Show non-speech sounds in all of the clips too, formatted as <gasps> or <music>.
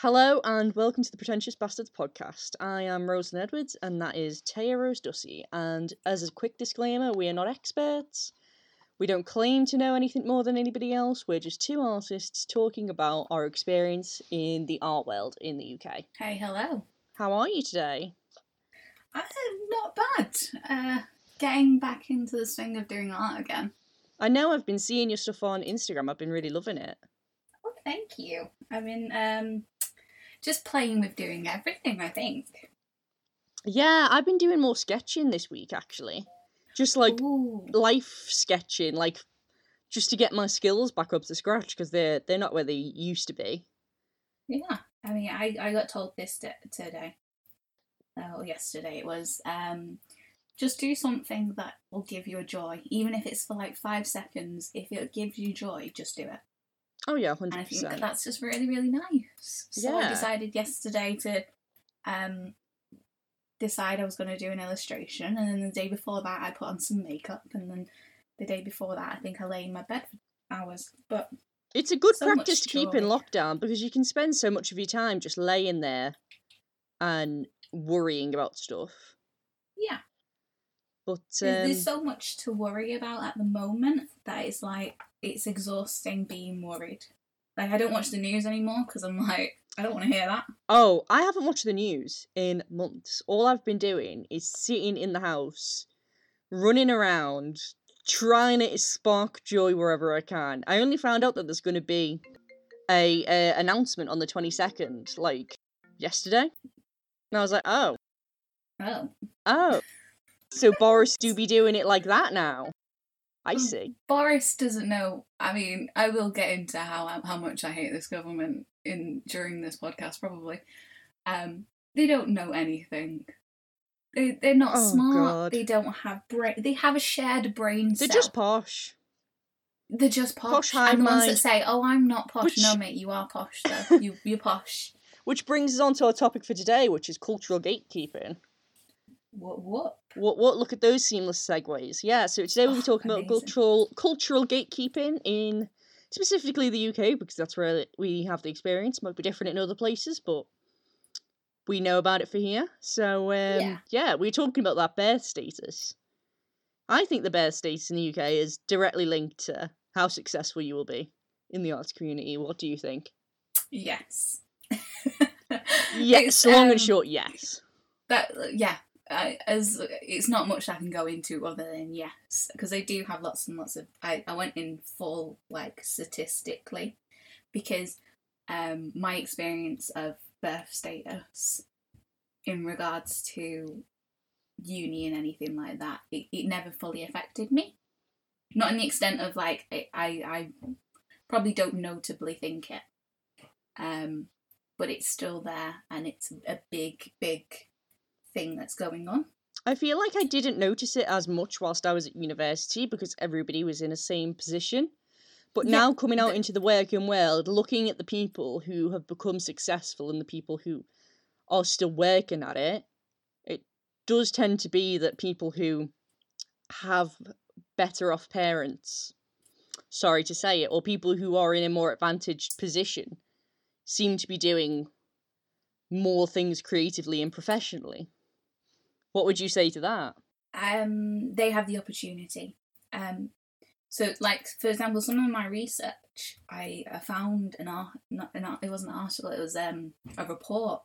Hello and welcome to the Pretentious Bastards podcast. I am Rosalind Edwards and that is Taya Rose Dussy. And as a quick disclaimer, we are not experts. We don't claim to know anything more than anybody else. We're just two artists talking about our experience in the art world in the UK. Hey, hello. How are you today? I'm not bad. Uh, getting back into the swing of doing art again. I know I've been seeing your stuff on Instagram. I've been really loving it. Oh, thank you. I mean, um, just playing with doing everything, I think. Yeah, I've been doing more sketching this week actually. Just like Ooh. life sketching, like just to get my skills back up to scratch because they're they're not where they used to be. Yeah. I mean, I, I got told this t- today. Oh, yesterday it was. Um, just do something that will give you a joy, even if it's for like five seconds. If it gives you joy, just do it. Oh yeah, And hundred I think percent. that's just really, really nice. So I decided yesterday to um, decide I was going to do an illustration, and then the day before that, I put on some makeup, and then the day before that, I think I lay in my bed for hours. But It's a good So practice to keep in lockdown because you can spend so much of your time just laying there and worrying about stuff. yeah, But there's, um, there's so much to worry about at the moment that it's like it's exhausting being worried. Like I don't watch the news anymore because I'm like I don't want to hear that. oh, I haven't watched the news in months. All I've been doing is sitting in the house, running around, trying to spark joy wherever I can. I only found out that there's going to be a, a announcement on the twenty second, like yesterday, and I was like, oh, Oh, oh, so Boris do be doing it like that now. I see. Boris doesn't know. I mean, I will get into how how much I hate this government in during this podcast probably. Um, they don't know anything. They they're not Oh, smart. God. They don't have brain. They have a shared brain They're cell. just posh. They're just posh. posh and the ones that say, "Oh, I'm not posh." Which- No, mate, you are posh. Though <laughs> you you're posh. Which brings us on to our topic for today, which is cultural gatekeeping. What what? What what look at those seamless segues. Yeah, so today we'll be Oh, talking about cultural cultural gatekeeping in specifically the UK because that's where we have the experience. Might be different in other places, but we know about it for here. So um, Yeah. yeah, we're talking about that bear status. I think the bear status in the UK is directly linked to how successful you will be in the arts community. What do you think? Yes. <laughs> Yes, It's, long um, and short, yes. that yeah I, as it's not much I can go into other than yes because they do have lots and lots of I, I went in full like statistically because um my experience of birth status in regards to uni and anything like that it, it never fully affected me. Not in the extent of like I, I I probably don't notably think it um but it's still there and it's a big big thing that's going on I feel like I didn't notice it as much whilst I was at university because everybody was in the same position. But Yeah, now coming out but- into the working world, looking at the people who have become successful and the people who are still working at it, it does tend to be that people who have better off parents, sorry to say it, or people who are in a more advantaged position seem to be doing more things creatively and professionally. What would you say to that? um they have the opportunity. Um so like for example some of my research i, found an art not an art, it wasn't an article it was um a report.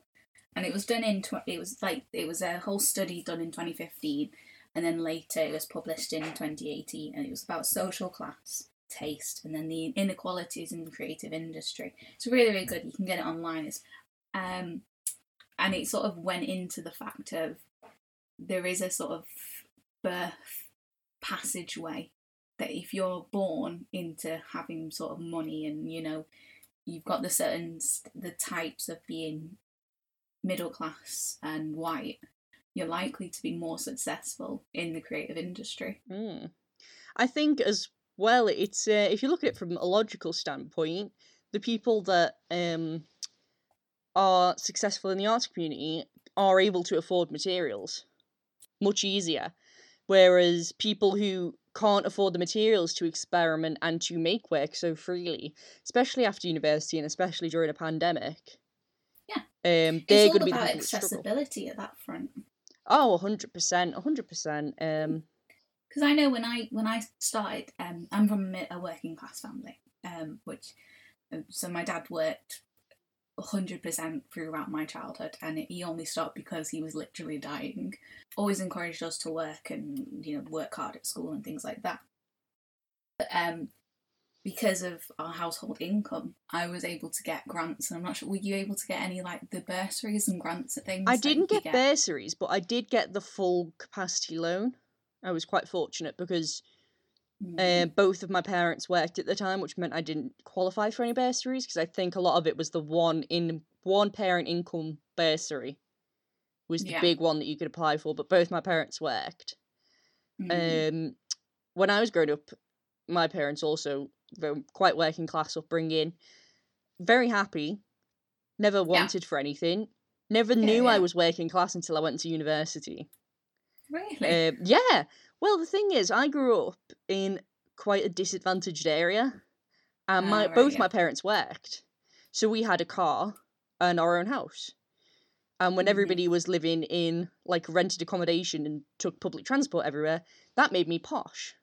And it was done in tw- it was like it was a whole study done in 2015 and then later it was published in 2018 and it was about social class taste and then the inequalities in the creative industry. It's really really good. You can get it online. It's um and it sort of went into the fact of there is a sort of birth passageway that if you're born into having sort of money and you know you've got the certain the types of being middle class and white you're likely to be more successful in the creative industry Mm. I think as well, it's uh, if you look at it from a logical standpoint, the people that um are successful in the arts community are able to afford materials much easier, whereas people who can't afford the materials to experiment and to make work so freely, especially after university and especially during a pandemic, Um, they're going to be the about people that struggle. accessibility at that front. Oh, hundred percent, hundred percent. Um, because I know when I when I started, um, I'm from a working class family, um, which um, so my dad worked hundred percent throughout my childhood, and it, he only stopped because he was literally dying. Always encouraged us to work and you know work hard at school and things like that. But um, because of our household income, I was able to get grants, and I'm not sure were you able to get any like the bursaries and grants and things. I didn't could get bursaries, but I did get the full capacity loan. I was quite fortunate because Mm. uh, both of my parents worked at the time, which meant I didn't qualify for any bursaries because I think a lot of it was the one in one parent income bursary was the Yeah. big one that you could apply for. But both my parents worked. Mm. Um, when I was growing up, my parents also were quite working class upbringing, very happy, never wanted for anything, never Yeah, knew I was working class until I went to university. really? Um, yeah. Well, the thing is, I grew up in quite a disadvantaged area, and my Ah, right, both yeah. my parents worked, so we had a car and our own house. And when Mhm. everybody was living in like rented accommodation and took public transport everywhere, that made me posh.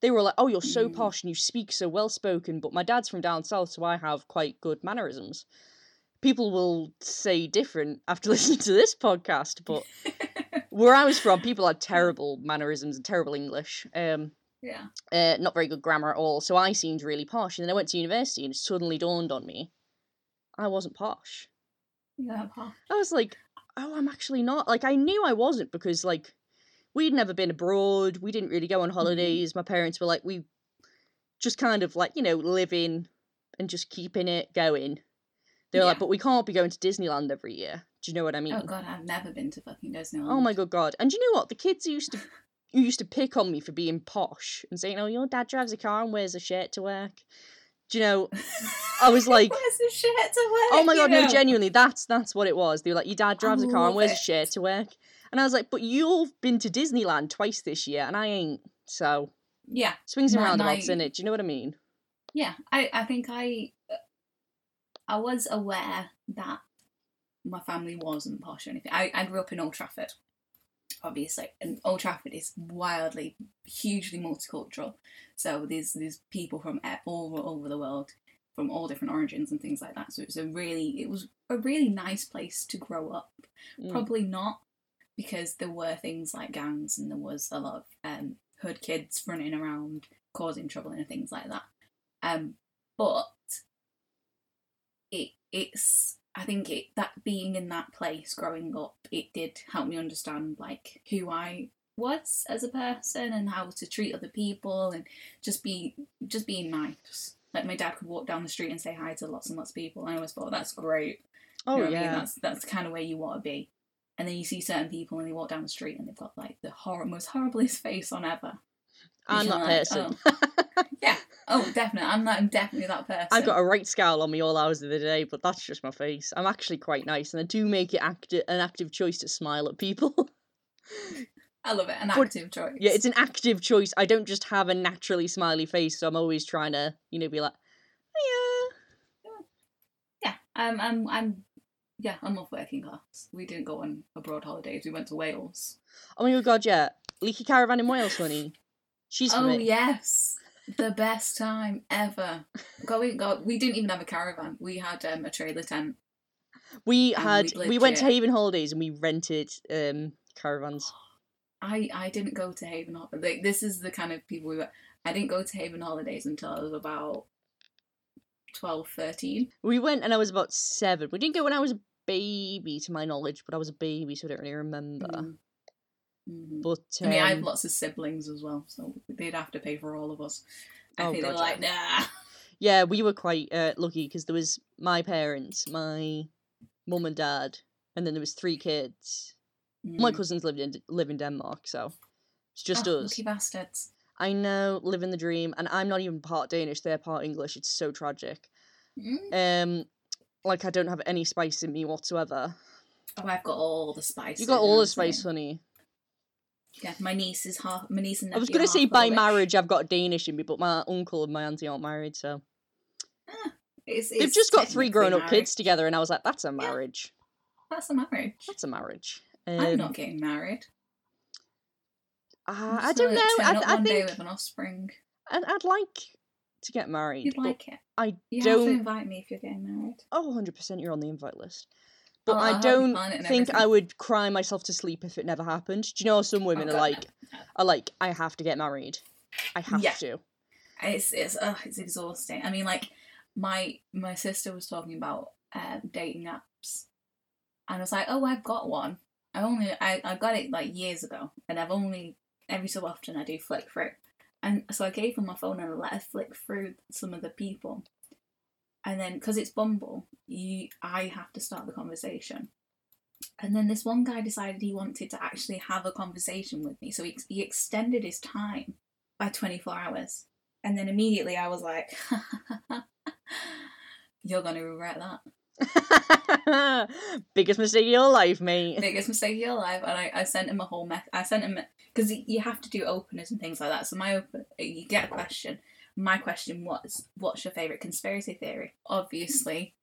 They were like, "Oh, you're so Mm. posh and you speak so well spoken," but my dad's from down south, so I have quite good mannerisms. People will say different after <laughs> listening to this podcast, but <laughs> where I was from, people had terrible mannerisms and terrible English. Um, yeah. uh, not very good grammar at all. So I seemed really posh. And then I went to university, and it suddenly dawned on me, I wasn't posh. Yeah, pa. I was like, oh, I'm actually not. Like I knew I wasn't because like we'd never been abroad. We didn't really go on holidays. My parents were like, we just kind of like you know living and just keeping it going. They were like, but we can't be going to Disneyland every year. Do you know what I oh, mean? Oh god, I've never been to fucking Disneyland. Oh my good god! And do you know what? The kids used to who used to pick on me for being posh and saying, "Oh, your dad drives a car and wears a shirt to work." Do you know? I was <laughs> like- Where's the shirt to wear? Oh my god! know? No, genuinely, that's that's what it was. They were like, "Your dad drives a car and wears a shirt to work," and I was like, "But you've been to Disneyland twice this year, and I ain't." So Yeah, swings and roundabouts in it. Do you know what I mean? yeah. I I think I uh, I was aware that my family wasn't posh or anything. I I grew up in Old Trafford, obviously, and Old Trafford is wildly, hugely multicultural. So there's there's people from all over the world, from all different origins and things like that. So it was a really it was a really nice place to grow up. Mm. Probably not, because there were things like gangs and there was a lot of um, hood kids running around causing trouble and things like that. Um, but it it's I think it that being in that place growing up, it did help me understand like who I was as a person and how to treat other people and just be just being nice. Like my dad could walk down the street and say hi to lots and lots of people, and I always thought that's great. Oh You know what I mean? yeah. That's that's kind of where you want to be. And then you see certain people and they walk down the street and they've got like the hor- most horriblest <laughs> face on ever. I'm that like, person. Oh. <laughs> Yeah. Oh, definitely. I'm. I'm definitely that person. I've got a right scowl on me all hours of the day, but that's just my face. I'm actually quite nice, and I do make it acti- an active choice to smile at people. <laughs> I love it. An But- active choice. yeah, it's an active choice. I don't just have a naturally smiley face, so I'm always trying to, you know, be like, "Oh, yeah. Um. I'm. I'm. Yeah. I'm off working class. We didn't go on abroad holidays. We went to Wales. yeah. Oh my god, yeah. Leaky Caravan in Wales, honey. She's oh yes. The best time ever. Going. Go. We didn't even have a caravan. We had um, a trailer tent. We had we we went to Haven Holidays and we rented um caravans. <gasps> I I didn't go to Haven Holidays. Like, this is the kind of people we were. I didn't go to Haven Holidays until I was about 12, 13. We went and I was about seven. We didn't go when I was a baby, to my knowledge, but I was a baby, so I don't really remember. Mm. Mhm. But I mean, I have um, lots of siblings as well, so they'd have to pay for all of us. I Oh, think God, like, nah. yeah, we were quite uh, lucky because there was my parents, my mum and dad, and then there was three kids. My Mm. cousins lived in live in Denmark, so it's just Oh, us. Lucky bastards. I know, living the dream, and I'm not even part Danish; they're part English. It's so tragic. Mm. Um, like I don't have any spice in me whatsoever. Oh, I've got all the spice. You got all the spice, honey. Yeah, my niece is half. My niece and nephew I was gonna say by Polish. marriage I've got Danish in me, but my uncle and my auntie aren't married, so It's, They've just got three grown up marriage. kids together, and I was like, that's a marriage. That's a marriage. That's a marriage. I'm Um, not getting married. uh, I'm I don't know. I, I think with an offspring. I'd, I'd like to get married. You'd like it. I You don't. to invite me if you're getting married. Oh, 100% you're on the invite list. But Oh, I'll I don't think I would cry myself to sleep if it never happened. Do you know how some women Oh, are like, no. are like, I have to get married. I have Yeah. to. It's it's uh, it's exhausting. I mean, like my my sister was talking about um, dating apps, and I was like, oh, I've got one. I only I, I got it like years ago, and I've only every so often I do flick through, and so I gave her my phone and I let her flick through some of the people, and then because it's Bumble, you I have to start the conversation. And then this one guy decided he wanted to actually have a conversation with me, so he, he extended his time by 24 hours. And then immediately I was like, <laughs> You're going to regret that. <laughs> Biggest mistake of your life, mate. Biggest mistake of your life. And I, I sent him a whole mess. I sent him, because you have to do openers and things like that. So my open, you get a question. My question was, What's your favourite conspiracy theory? Obviously,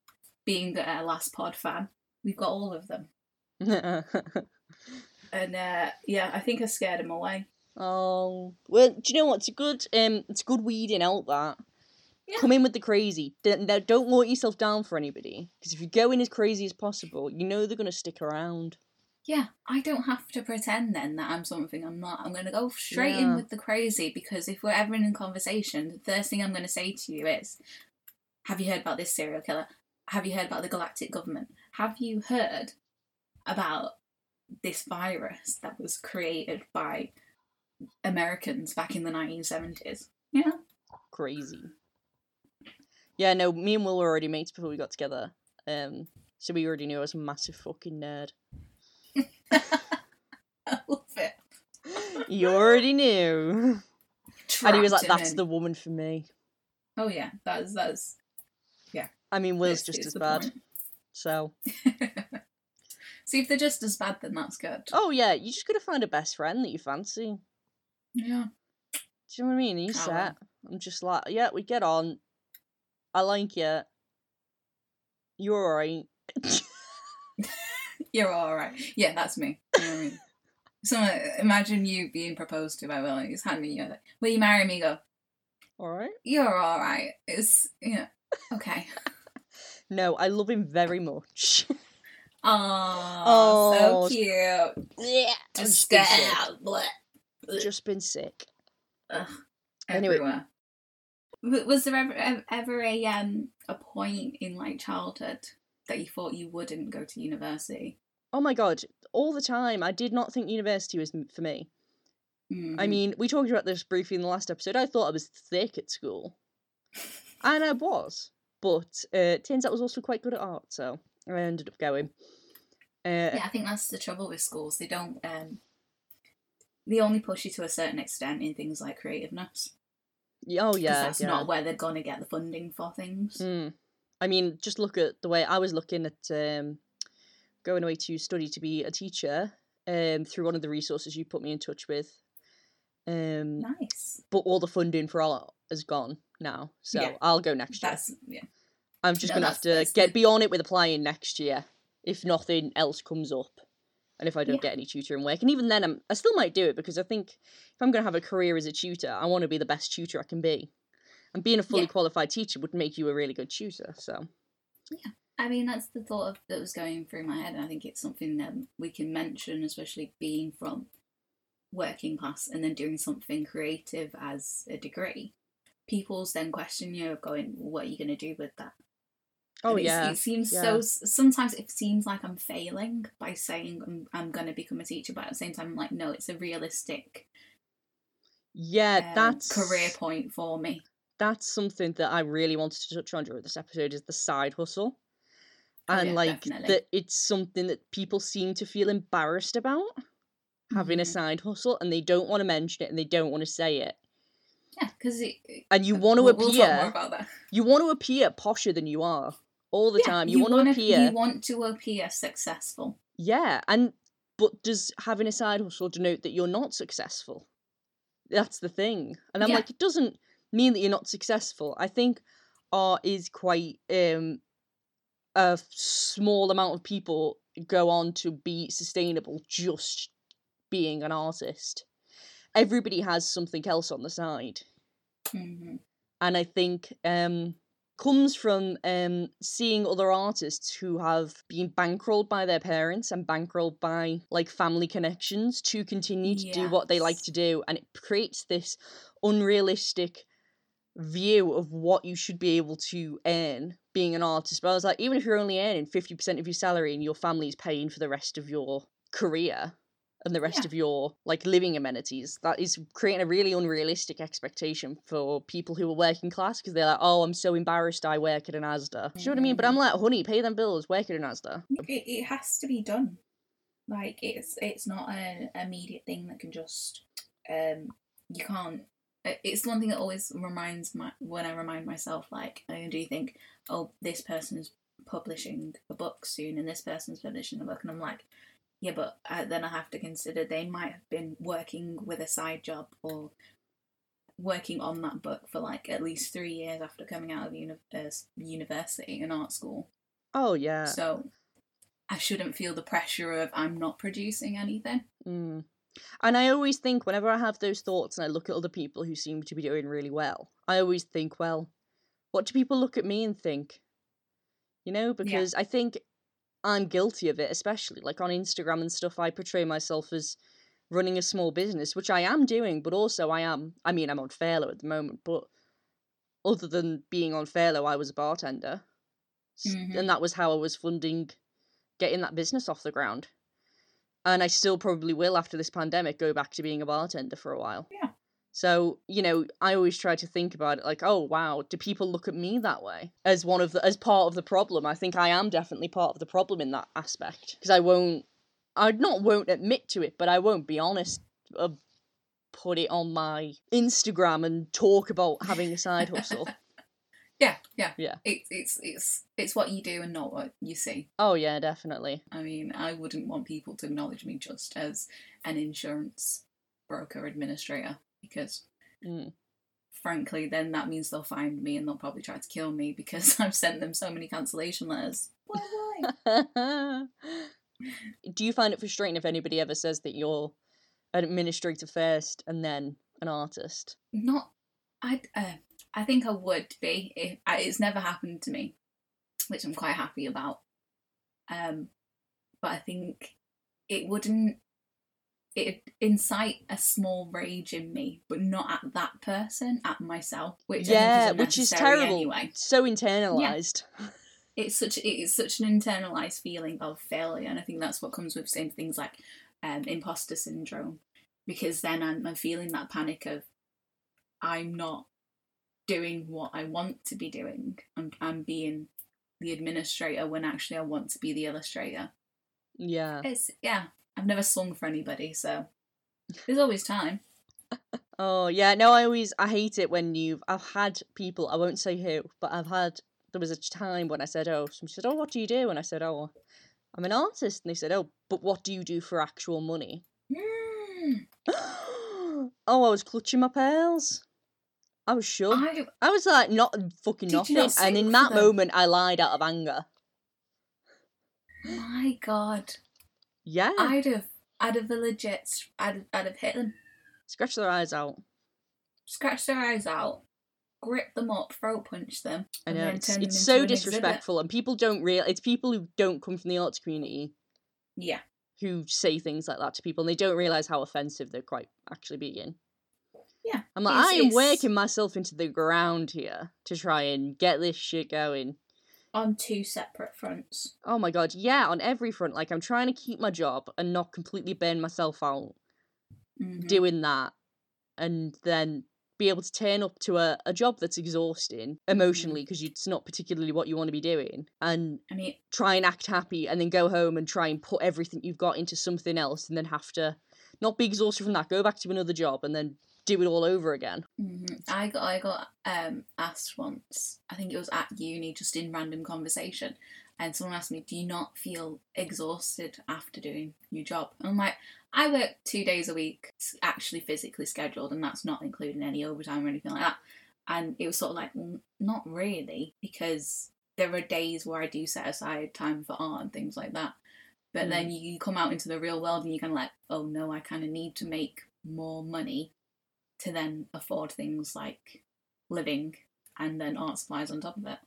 being a last pod fan, we've got all of them. <laughs> And uh, yeah, I think I scared him away. oh well, do you know what? It's a good um, it's good weeding out that. Yeah. Come in with the crazy. Don't, don't- water yourself down for anybody. Because if you go in as crazy as possible, you know they're gonna stick around. Yeah, I don't have to pretend then that I'm something I'm not. I'm going to go straight in with the crazy because if we're ever in a conversation, the first thing I'm going to say to you is, Have you heard about this serial killer? Have you heard about the galactic government? Have you heard about this virus that was created by Americans back in the 1970s? Yeah. Crazy. Yeah, no, me and Will were already mates before we got together. Um, so we already knew I was a massive fucking nerd. <laughs> I love it. You already knew. and he was like, "That's the woman for me." Oh, yeah, that's. that's yeah. I mean, Will's just as bad. point. So, <laughs> See, if they're just as bad, then that's good. oh yeah, you just gotta find a best friend that you fancy. Yeah. Do you know what I mean? You set. I'm just like, yeah, we get on. I like you. You're alright. <laughs> You're all right. Yeah, that's me. You know I mean? <laughs> So imagine you being proposed to by Will and he's handing you like, Will you marry me? Go, alright. You're all right. It's, you know, okay. <laughs> No, I love him very much. Aww, Oh, so cute. yeah, Just been sick. Blech. Just been sick. Ugh, Anyway. everywhere. Was there ever ever a um a point in like childhood that you thought you wouldn't go to university? Oh my god, all the time. I did not think university was for me. I Mhm. mean, we talked about this briefly in the last episode. I thought I was thick at school. <laughs> and I was. But uh, turns out I was also quite good at art, so I ended up going. Uh, yeah, I think that's the trouble with schools. They don't um they only push you to a certain extent in things like creativeness. Oh yeah. that's yeah. not where they're gonna get the funding for things. Mm. I mean, just look at the way I was looking at um, going away to study to be a teacher um, through one of the resources you put me in touch with. Um, Nice. But all the funding for all is gone now, so Yeah. I'll go next year. That's yeah. I'm just no, gonna have to that's get be on it with applying next year if nothing else comes up, and if I don't Yeah. get any tutoring work. And even then, I'm I still might do it because I think if I'm gonna have a career as a tutor, I want to be the best tutor I can be. And being a fully Yeah. qualified teacher would make you a really good tutor. So yeah, I mean that's the thought of, that was going through my head and I think it's something that we can mention, especially being from working class and then doing something creative as a degree. People's then question you of going, what are you gonna do with that? oh And yeah, It seems yeah. so. Sometimes it seems like I'm failing by saying I'm, I'm going to become a teacher, but at the same time, I'm like, no, it's a realistic yeah, um, that's career point for me. That's something that I really wanted to touch on during this episode is the side hustle. Oh, And yeah, like definitely. that it's something that people seem to feel embarrassed about having a Mhm. side hustle and they don't want to mention it and they don't want to say it. Yeah, because And you want to we'll, we'll appear talk more about that. you want to appear posher than you are all the Yeah, time. You, want to appear You want to appear successful. Yeah, and but does having a side hustle denote that you're not successful? That's the thing. And I'm Yeah. like, it doesn't mean that you're not successful. I think art is quite um a small amount of people go on to be sustainable just being an artist. Everybody has something else on the side. hmm and I think um comes from um seeing other artists who have been bankrolled by their parents and bankrolled by like family connections to continue to do what they like to do and it creates this unrealistic view of what you should be able to earn being an artist but I was like even if you're only earning 50% of your salary and your family's paying for the rest of your career and the rest Yeah. of your like living amenities that is creating a really unrealistic expectation for people who are working class because they're like oh i'm so embarrassed i work at an asda do you know what i mean but i'm like honey pay them bills work at an asda It, it has to be done. Like it's it's not an immediate thing that can just um you can't. It- It's one thing that always reminds my when I remind myself like I do think oh this person's publishing a book soon and this person's publishing a book and I'm like yeah but uh, then I have to consider they might have been working with a side job or working on that book for like at least three years after coming out of uni- uh, university and art school oh yeah so I shouldn't feel the pressure of I'm not producing anything. Mm. And I always think whenever I have those thoughts and I look at other people who seem to be doing really well, I always think, well, what do people look at me and think? You know, because I think I'm guilty of it, especially like on Instagram and stuff. I portray myself as running a small business, which I am doing, but also I am, I mean, I'm on furlough at the moment, but other than being on furlough, I was a bartender. Mhm. And that was how I was funding getting that business off the ground and I still probably will after this pandemic go back to being a bartender for a while. Yeah. So you know, I always try to think about it like, oh wow, do people look at me that way as one of the as part of the problem? I think I am definitely part of the problem in that aspect because I won't, I not won't admit to it, but I won't be honest. Uh, put it on my Instagram and talk about having a side hustle. <laughs> <laughs> Yeah, yeah, Yeah. It's it's it's it's what you do and not what you see. oh yeah, definitely. I mean, I wouldn't want people to acknowledge me just as an insurance broker administrator because, Mm. frankly, then that means they'll find me and they'll probably try to kill me because <laughs> I've sent them so many cancellation letters. Why? why? <laughs> Do you find it frustrating if anybody ever says that you're an administrator first and then an artist? not I uh, I think I would be if I, it's never happened to me, which I'm quite happy about. Um, but I think it wouldn't it incite a small rage in me, but not at that person, at myself, which yeah, which is terrible. Anyway, So internalized. it's such it is such an internalized feeling of failure, and I think that's what comes with saying things like um, imposter syndrome, because then I'm, I'm feeling that panic of I'm not doing what I want to be doing. I'm I'm being the administrator when actually I want to be the illustrator. Yeah. It's yeah. I've never sung for anybody, so there's always time. <laughs> Oh yeah. No, I always I hate it when you've I've had people I won't say who, but I've had there was a time when I said, Oh, somebody said, Oh, what do you do? And I said, Oh, I'm an artist and they said, Oh, but what do you do for actual money? Mm, <gasps> oh, I was clutching my pearls. I was sure. I I was like, not fucking nothing. not and in that them? moment, I lied out of anger. my god. Yeah. I'd have I'd have legit I'd I'd have hit them, Scratch their eyes out. scratched their eyes out, grip them up, throat punch them, I know. It's, it's so an exhibit. disrespectful, and people don't real. It's people who don't come from the arts community Yeah. who say things like that to people, and they don't realize how offensive they're quite actually being. Yeah, I'm like, it's- I am it's- working myself into the ground here to try and get this shit going. On two separate fronts. Oh my god, yeah, on every front. Like, I'm trying to keep my job and not completely burn myself out Mhm. doing that, and then be able to turn up to a, a job that's exhausting emotionally because it's not particularly what you want to be doing, and I mean, try and act happy and then go home and try and put everything you've got into something else and then have to not be exhausted from that, go back to another job and then do it all over again. mhm. I got I got um asked once. I think it was at uni, just in random conversation, and someone asked me, "Do you not feel exhausted after doing your job?" And I'm like, I work two days a week, actually physically scheduled, and that's not including any overtime or anything like that. And it was sort of like, well, not really, because there are days where I do set aside time for art and things like that. But Mm. then you, you come out into the real world and you're kind of like, oh no, I kind of need to make more money to then afford things like living and then art supplies on top of it.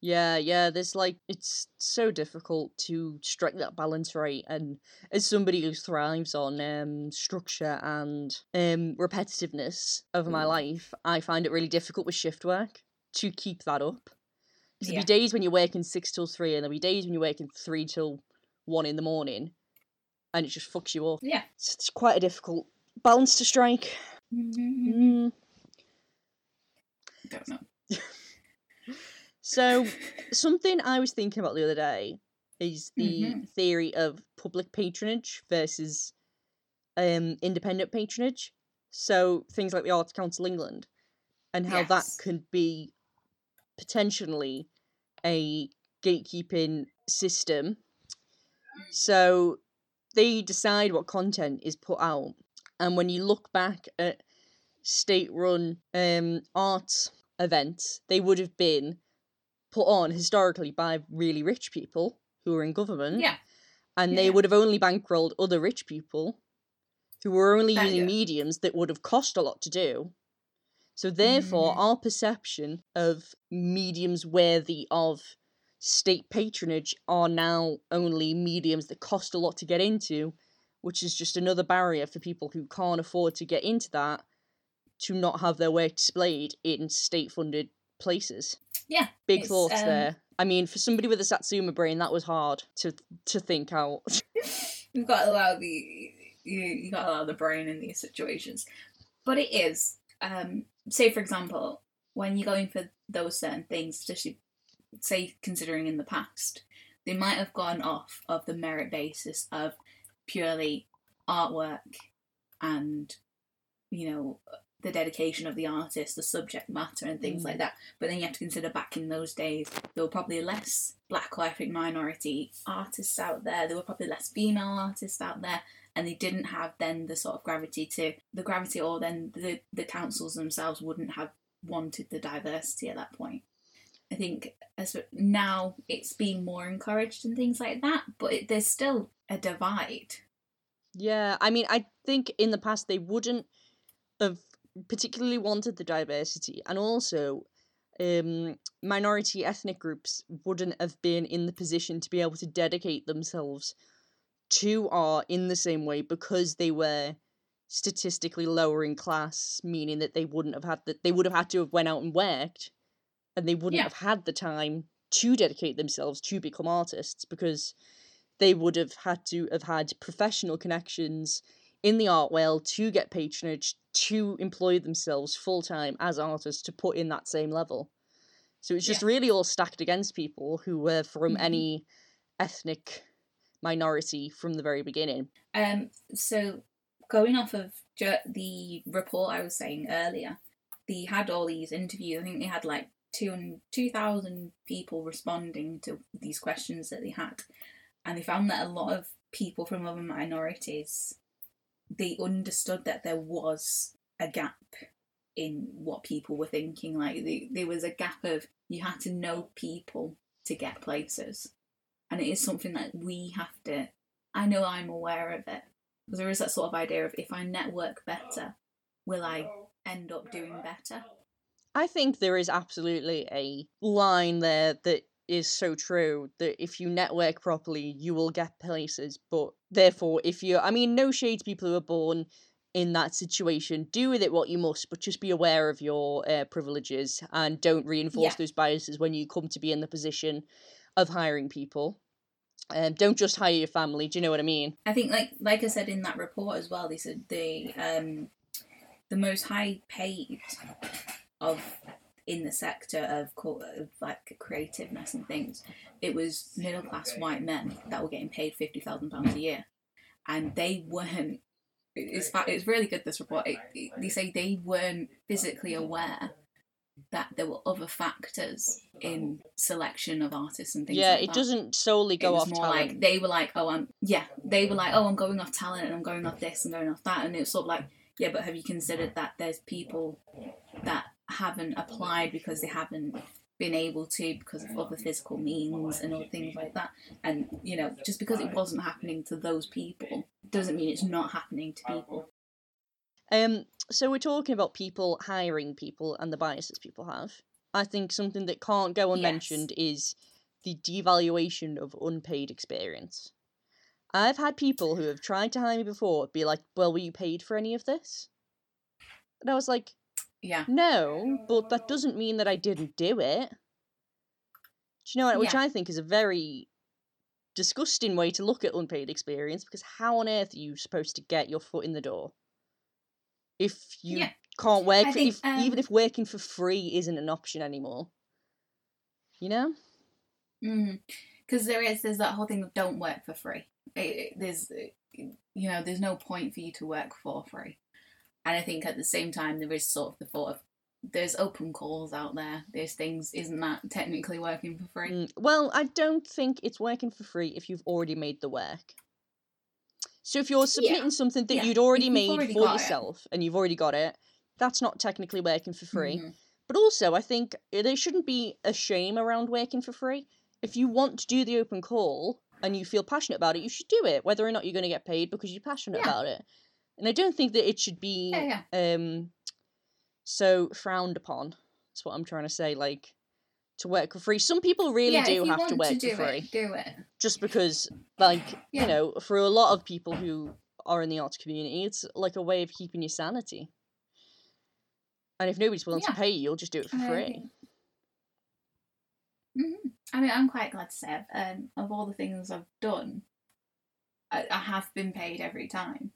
Yeah, yeah, there's like it's so difficult to strike that balance right and as somebody who thrives on um structure and um repetitiveness of my Mm. life, I find it really difficult with shift work to keep that up. 'Cause There'll be days when you're working six till three and there'll be days when you're working three till one in the morning and it just fucks you up. Yeah. It's, it's quite a difficult balance to strike. Mm-hmm. Mm. Don't know. So something I was thinking about the other day is the Mhm. theory of public patronage versus um independent patronage. So things like the Arts Council England and how that could be potentially a gatekeeping system. So they decide what content is put out. And when you look back at state run um art events, they would have been put on historically by really rich people who were in government. Yeah. And they would have only bankrolled other rich people who were only using yeah. mediums that would have cost a lot to do. So therefore Mhm. our perception of mediums worthy of state patronage are now only mediums that cost a lot to get into, which is just another barrier for people who can't afford to get into that to not have their work displayed in state funded places. Yeah. Big thoughts um, there. I mean, for somebody with a Satsuma brain, that was hard to to think out. <laughs> <laughs> You've got to allow the you you got to allow the brain in these situations, but it is. Um, say for example, when you're going for those certain things, especially say considering in the past, they might have gone off of the merit basis of purely artwork and you know the dedication of the artist, the subject matter, and things like Mm. that. But then you have to consider back in those days, there were probably less black or ethnic minority artists out there. There were probably less female artists out there, and they didn't have then the sort of gravity to the gravity, or then the the councils themselves wouldn't have wanted the diversity at that point. I think as now it's being more encouraged and things like that, but it, there's still a divide. Yeah, I mean, I think in the past they wouldn't have particularly wanted the diversity, and also um, minority ethnic groups wouldn't have been in the position to be able to dedicate themselves to art in the same way because they were statistically lower in class, meaning that they wouldn't have had that they would have had to have went out and worked, and they wouldn't Yeah. have had the time to dedicate themselves to become artists because they would have had to have had professional connections in the art world to get patronage to employ themselves full time as artists to put in that same level. So it's just Yeah. really all stacked against people who were from Mhm. any ethnic minority from the very beginning. Um, so going off of ju- the report I was saying earlier, they had all these interviews. I think they had like 2,000 2,000 people responding to these questions that they had, and they found that a lot of people from other minorities they understood that there was a gap in what people were thinking. Like the, there was a gap of you had to know people to get places, and it is something that we have to. I know I'm aware of it because there is that sort of idea of if I network better, will I end up doing better? I think there is absolutely a line there that is so true that if you network properly, you will get places. But therefore, if you, I mean, no shade to people who are born in that situation. Do with it what you must, but just be aware of your uh, privileges and don't reinforce Yeah. those biases when you come to be in the position of hiring people. Um, don't just hire your family. Do you know what I mean? I think, like like I said in that report as well, they said the um, the most high paid of in the sector of, co- of like creativeness and things, it was middle class white men that were getting paid fifty thousand pounds a year, and they weren't. It's it's really good. This report. It, it- they say they weren't physically aware that there were other factors in selection of artists and things. yeah, like it that doesn't solely go off more talent. like they were like, oh, I'm yeah, they were like, oh, I'm going off talent and I'm going off this and going off that, and it's sort of like, yeah, but have you considered that there's people that haven't applied because they haven't been able to because of other physical means and other things like that. And you know, just because it wasn't happening to those people doesn't mean it's not happening to people. Um, so we're talking about people hiring people and the biases people have. I think something that can't go unmentioned is the devaluation of unpaid experience. I've had people who have tried to hire me before be like, "Well, were you paid for any of this?" And I was like, Yeah. "No, but that doesn't mean that I didn't do it." Do you know what? Which I think is a very disgusting way to look at unpaid experience because how on earth are you supposed to get your foot in the door if you Yeah. can't work for, think, if, even um if working for free isn't an option anymore? You know? Because there is there's that whole thing of don't work for free. It, it- there's you know there's no point for you to work for free. And I think at the same time there is sort of the thought of there's open calls out there. There's things isn't that technically working for free? Mm, Well, I don't think it's working for free if you've already made the work. So if you're submitting something that yeah, you'd already you've made already for got it. yourself and you've already got it, that's not technically working for free. Mhm. But also, I think uh, there shouldn't be a shame around working for free. If you want to do the open call and you feel passionate about it, you should do it, whether or not you're going to get paid because you're passionate Yeah. about it. And I don't think that it should be Yeah, yeah. um so frowned upon. That's what I'm trying to say. Like to work for free. Some people really yeah, do have to work do for free it, do it. just because like you know for a lot of people who are in the arts community it's like a way of keeping your sanity and if nobody's willing to pay you you'll just do it for free Mhm. I mean, I'm quite glad to say, um, of all the things I've done, I, I have been paid every time.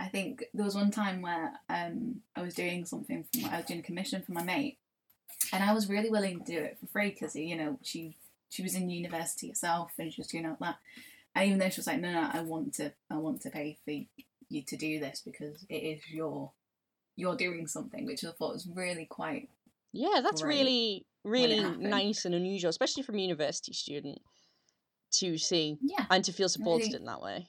I think there was one time where um, I was doing something, from, I was doing a commission for my mate, and I was really willing to do it for free because, you know, she she was in university herself and she was doing all that. And even though she was like, no, no, I want to, I want to pay for you to do this because it is your, you're doing something, which I thought was really quite yeah that's really really nice and unusual especially from a university student to see yeah. and to feel supported think- in that way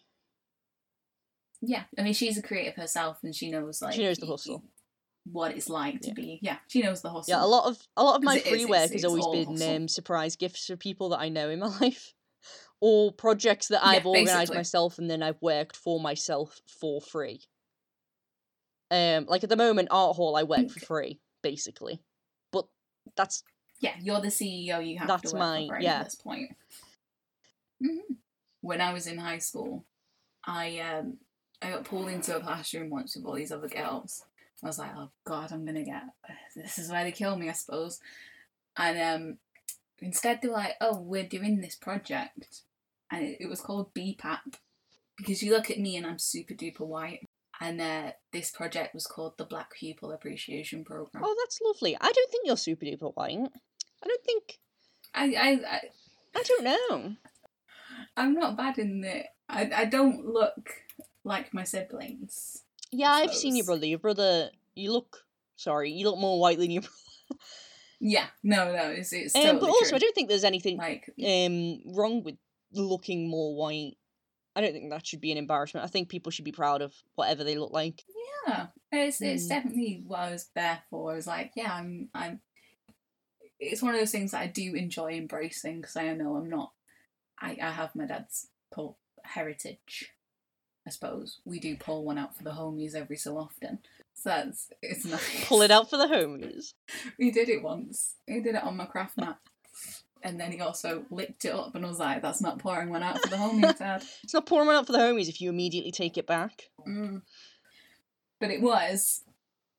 Yeah, I mean, she's a creative herself, and she knows like she knows the hustle what it's like to Yeah. be. Yeah, she knows the hustle. yeah a lot of a lot of my free it's- work has it's always been um, surprise gifts for people that i know in my <laughs> life or projects that Yeah, i've organized basically. myself and then i've worked for myself for free um like at the moment art hall i work for free basically but that's Yeah, you're the CEO. You have That's to work my- for yeah. at this point. hmm When I was in high school, I um I got pulled into a classroom once with all these other girls. I was like, oh god, I'm gonna get this is where they kill me, I suppose. And um instead they were like, oh, we're doing this project, and it, it was called BPAP because you look at me and I'm super duper white. And uh, this project was called the Black Pupil Appreciation Program. oh that's lovely i don't think you're super duper white i don't think I, I, I i don't know I'm not bad in the. I, I don't look like my siblings. yeah i've seen your brother your brother you look sorry you look more white than your brother <laughs> Yeah, no, no, it's it's um, totally but also true. i don't think there's anything like um wrong with looking more white. I don't think that should be an embarrassment. I think people should be proud of whatever they look like. yeah, it's it's Mm. definitely what I was there for. I was like, yeah, I'm I'm. It's one of those things that I do enjoy embracing because I know I'm not. I I have my dad's heritage. I suppose we do pull one out for the homies every so often. So that's it's nice. Pull it out for the homies. <laughs> We did it once. He did it on my craft mat. And then he also licked it up and was like, that's not pouring one out for the homies, Dad. <laughs> It's not pouring one out for the homies if you immediately take it back. Mm. But it was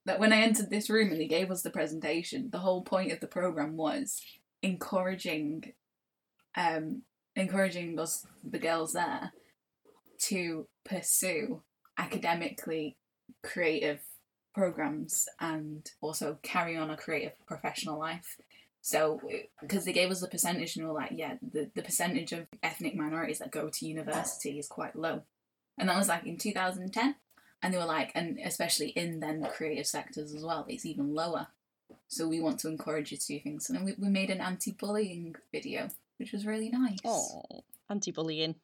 that when I entered this room and he gave us the presentation, the whole point of the program was encouraging um encouraging us the girls there to pursue academically creative programs and also carry on a creative professional life. So, because they gave us the percentage, and we were like, yeah, the, the percentage of ethnic minorities that go to university is quite low. And that was like in 2010. And they were like, and especially in then the creative sectors as well, it's even lower. So we want to encourage you to do things. And we, we made an anti bullying video, which was really nice. Oh, anti-bullying.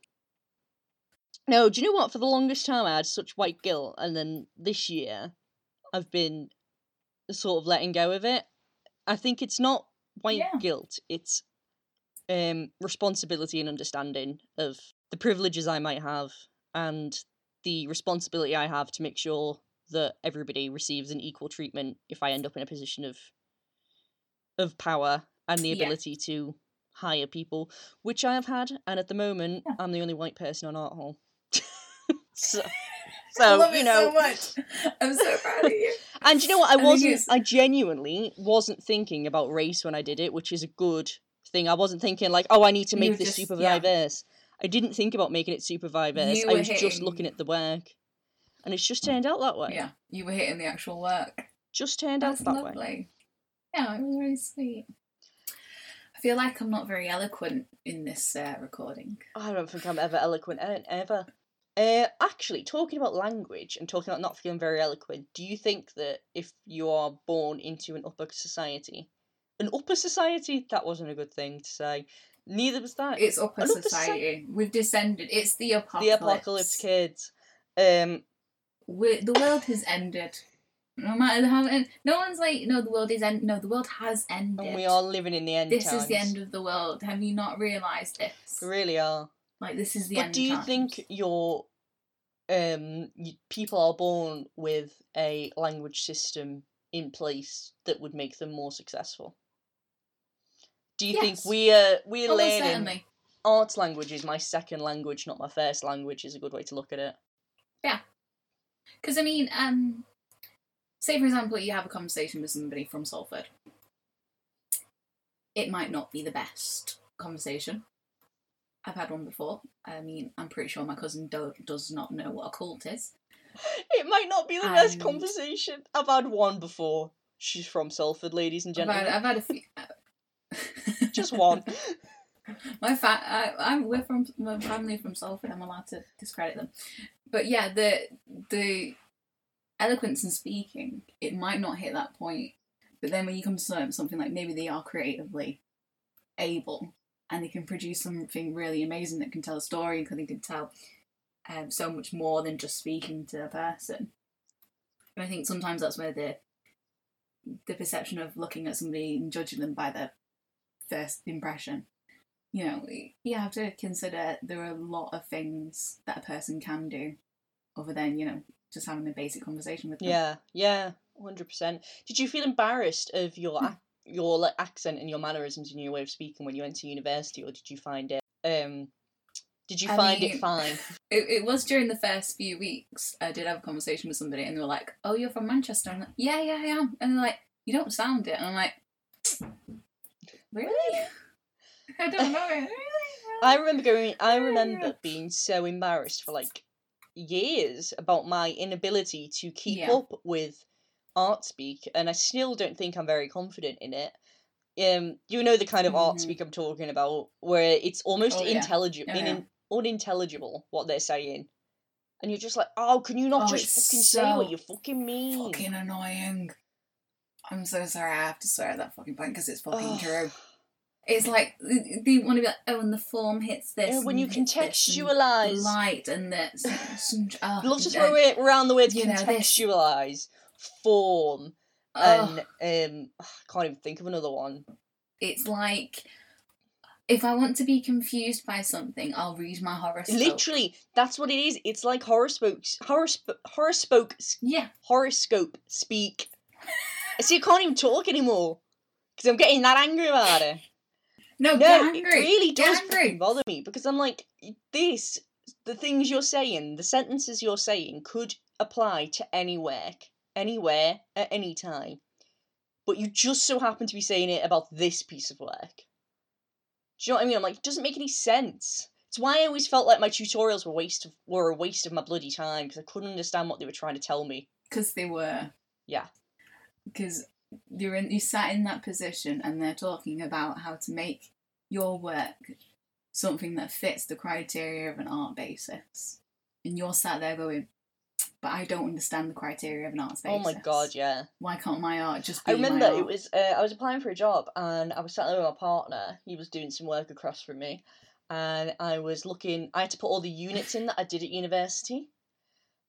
No, do you know what? For the longest time, I had such white guilt, and then this year, I've been sort of letting go of it. I think it's not white Yeah. guilt. It's um responsibility and understanding of the privileges I might have and the responsibility I have to make sure that everybody receives an equal treatment if I end up in a position of of power and the Yeah. ability to hire people, which I have had, and at the moment Yeah. I'm the only white person on Art Hall. <laughs> so, I so love you know, so much. I'm so proud of you. <laughs> and you know what? I wasn't. I genuinely wasn't thinking about race when I did it, which is a good thing. I wasn't thinking like, oh, I need to make were this just- super yeah. diverse. I didn't think about making it super diverse. I was just looking at the work, and it's just turned out that way. Yeah, you were hitting the actual work. Just turned That's out that lovely. way. Yeah, it was really sweet. I feel like I'm not very eloquent in this uh, recording. I don't think I'm ever eloquent ever. Uh, actually, talking about language and talking about not feeling very eloquent, do you think that if you are born into an upper society, an upper society, that wasn't a good thing to say. Neither was that. It's upper society. We've descended. It's the apocalypse. the apocalypse kids. Um, we the world has ended. No matter how, no one's like, no, the world is end. No, the world has ended. and we are living in the end This times. is the end of the world. Have you not realised this? We really are. Like this is the but end. But do you times. think your um people are born with a language system in place that would make them more successful? Do you think we uh we're Almost learning certainly. arts language is my second language, not my first language is a good way to look at it. Yeah, because I mean, um, say for example, you have a conversation with somebody from Salford. It might not be the best conversation. I've had one before. I mean, I'm pretty sure my cousin do- does not know what a cult is. It might not be the best conversation. I've had one before. She's from Salford, ladies and I've had, gentlemen. I've had a few. Uh, <laughs> Just one. <laughs> my fa- I, I'm we're from my family from Salford. I'm allowed to discredit them, but yeah, the the eloquence in speaking it might not hit that point, but then when you come to something like maybe they are creatively able and they can produce something really amazing that can tell a story and they can tell um, so much more than just speaking to a person. And I think sometimes that's where the the perception of looking at somebody and judging them by their first impression you know, you have to consider there are a lot of things that a person can do other than, you know, just having a basic conversation with them. Yeah, yeah, hundred percent. Did you feel embarrassed of Hmm. your ac- your like, accent and your mannerisms and your way of speaking when you went to university, or did you find it? Um, did you I find mean- it fine? <laughs> It, it was during the first few weeks. I did have a conversation with somebody and they were like, Oh, you're from Manchester? I'm like, Yeah, yeah, I am. And they're like, You don't sound it. And I'm like, <sniffs> Really? <laughs> <laughs> I don't know it. Really? I remember going. I remember being so embarrassed for like years about my inability to keep Yeah. up with art speak, and I still don't think I'm very confident in it. Um, you know the kind of art Mhm. speak I'm talking about, where it's almost Oh, yeah. intelligible, Oh, yeah. unintelligible what they're saying, and you're just like, oh, can you not Oh, just fucking say what so you fucking mean? Fucking annoying. I'm so sorry I have to swear at that fucking point because it's fucking Ugh. true. It's like they want to be like, oh, and the form hits this. Yeah, when you hits this, and the contextualize, light and this. oh, <laughs> of and- throw it around the word you know, contextualize, form, and um, I can't even think of another one. it's like if I want to be confused by something, I'll read my horoscope. Literally, that's what it is. It's like horoscopes, horoscope, horoscope, Yeah. horoscope speak. <laughs> See, I can't even talk anymore because I'm getting that angry about it. No, No, it really does bother me because I'm like, this, the things you're saying, the sentences you're saying could apply to anywhere, anywhere, at any time. But you just so happen to be saying it about this piece of work. Do you know what I mean? I'm like, it doesn't make any sense. It's why I always felt like my tutorials were waste of, were a waste of my bloody time because I couldn't understand what they were trying to tell me. Because they were. Yeah. Because you're in, you sat in that position and they're talking about how to make your work something that fits the criteria of an art basis. And you're sat there going, but I don't understand the criteria of an art basis. Oh my god, yeah. Why can't my art just be I remember it was uh, I was applying for a job and I was sat there with my partner. He was doing some work across from me, and I was looking. I had to put all the units in that I did at university,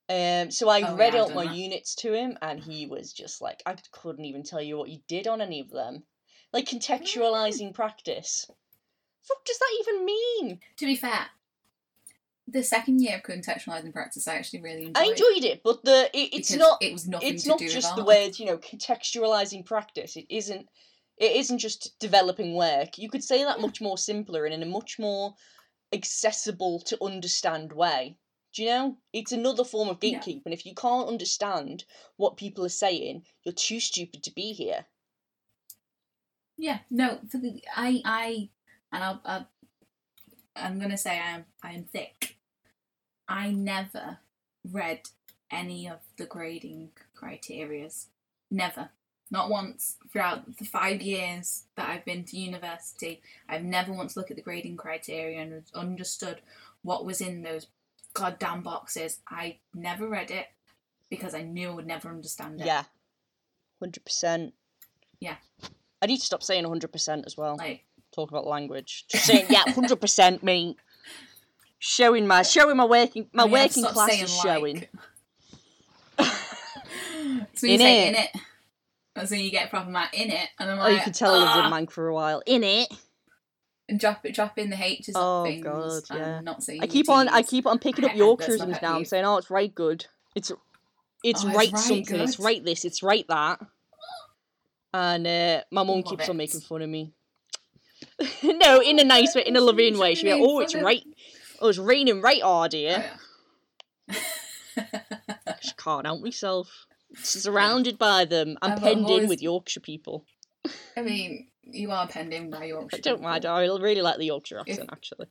Um, so I Oh, read yeah, out my that. units to him, and he was just like, I couldn't even tell you what you did on any of them. Like contextualizing practice. Fuck does that even mean? To be fair, the second year of contextualizing practice, I actually really enjoyed. I enjoyed it, but the it, it's not It was nothing it's not just the art. words you know contextualizing practice it isn't it isn't just developing work you could say that much more simpler and in a much more accessible to understand way do you know it's another form of Yeah. gatekeeping if you can't understand what people are saying you're too stupid to be here Yeah, no, for the I I and I'll, I'll I'm gonna say I am I am thick. I never read any of the grading criterias. Never. Not once throughout the five years that I've been to university. I've never once looked at the grading criteria and understood what was in those goddamn boxes. I never read it because I knew I would never understand it. yeah 100% Yeah. i need to stop saying 100% as well Like talk about language just saying yeah 100% mate showing my showing my working my I mean, working class is showing like. <laughs> so you In say it. in it, that's when you get proper mad in it, and I'm like, oh you can tell I lived "Ah," in Mank for a while in it and drop it, drop in the H's Oh, things. God, yeah. not saying I keep on I keep on picking up Yorkshireisms now. I'm saying, oh, it's right good. It's it's Oh, it's right right something. It's right this. It's right that. And uh, my mum keeps on making fun of me. <laughs> no, in a nice way, in a loving way. She'll be like, oh, it's right. Oh, it's raining right hard Oh, here. yeah. I <laughs> just can't help myself. Surrounded by them. I'm I've penned in with Yorkshire people. I mean, you are penned in by I Yorkshire. don't mind. I really like the Yorkshire If- accent, actually.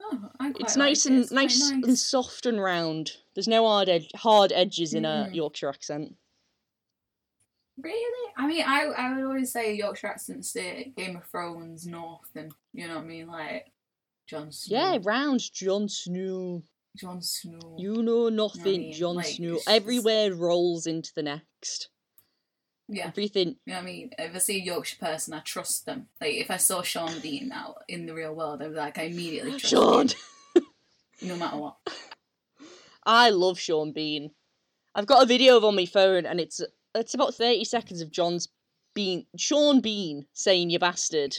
Oh, I quite It's like nice it. and It's quite nice, and nice. soft and round. There's no hard ed- hard edges in a Mm. Yorkshire accent. Really? I mean, I I would always say Yorkshire accent's the Game of Thrones North, and you know what I mean, like Jon Snow. Yeah, round Jon Snow. Jon Snow. You know nothing, mean, Jon like, Snow. it's just- Everywhere rolls into the next. yeah. Everything. You know what I mean? If I see a Yorkshire person, I trust them. Like if I saw Sean Bean now in the real world, I'd be like, I immediately trust Sean. him, <laughs> no matter what. I love Sean Bean. I've got a video of on my phone, and it's it's about thirty seconds of John's Bean, Sean Bean saying "you bastard,"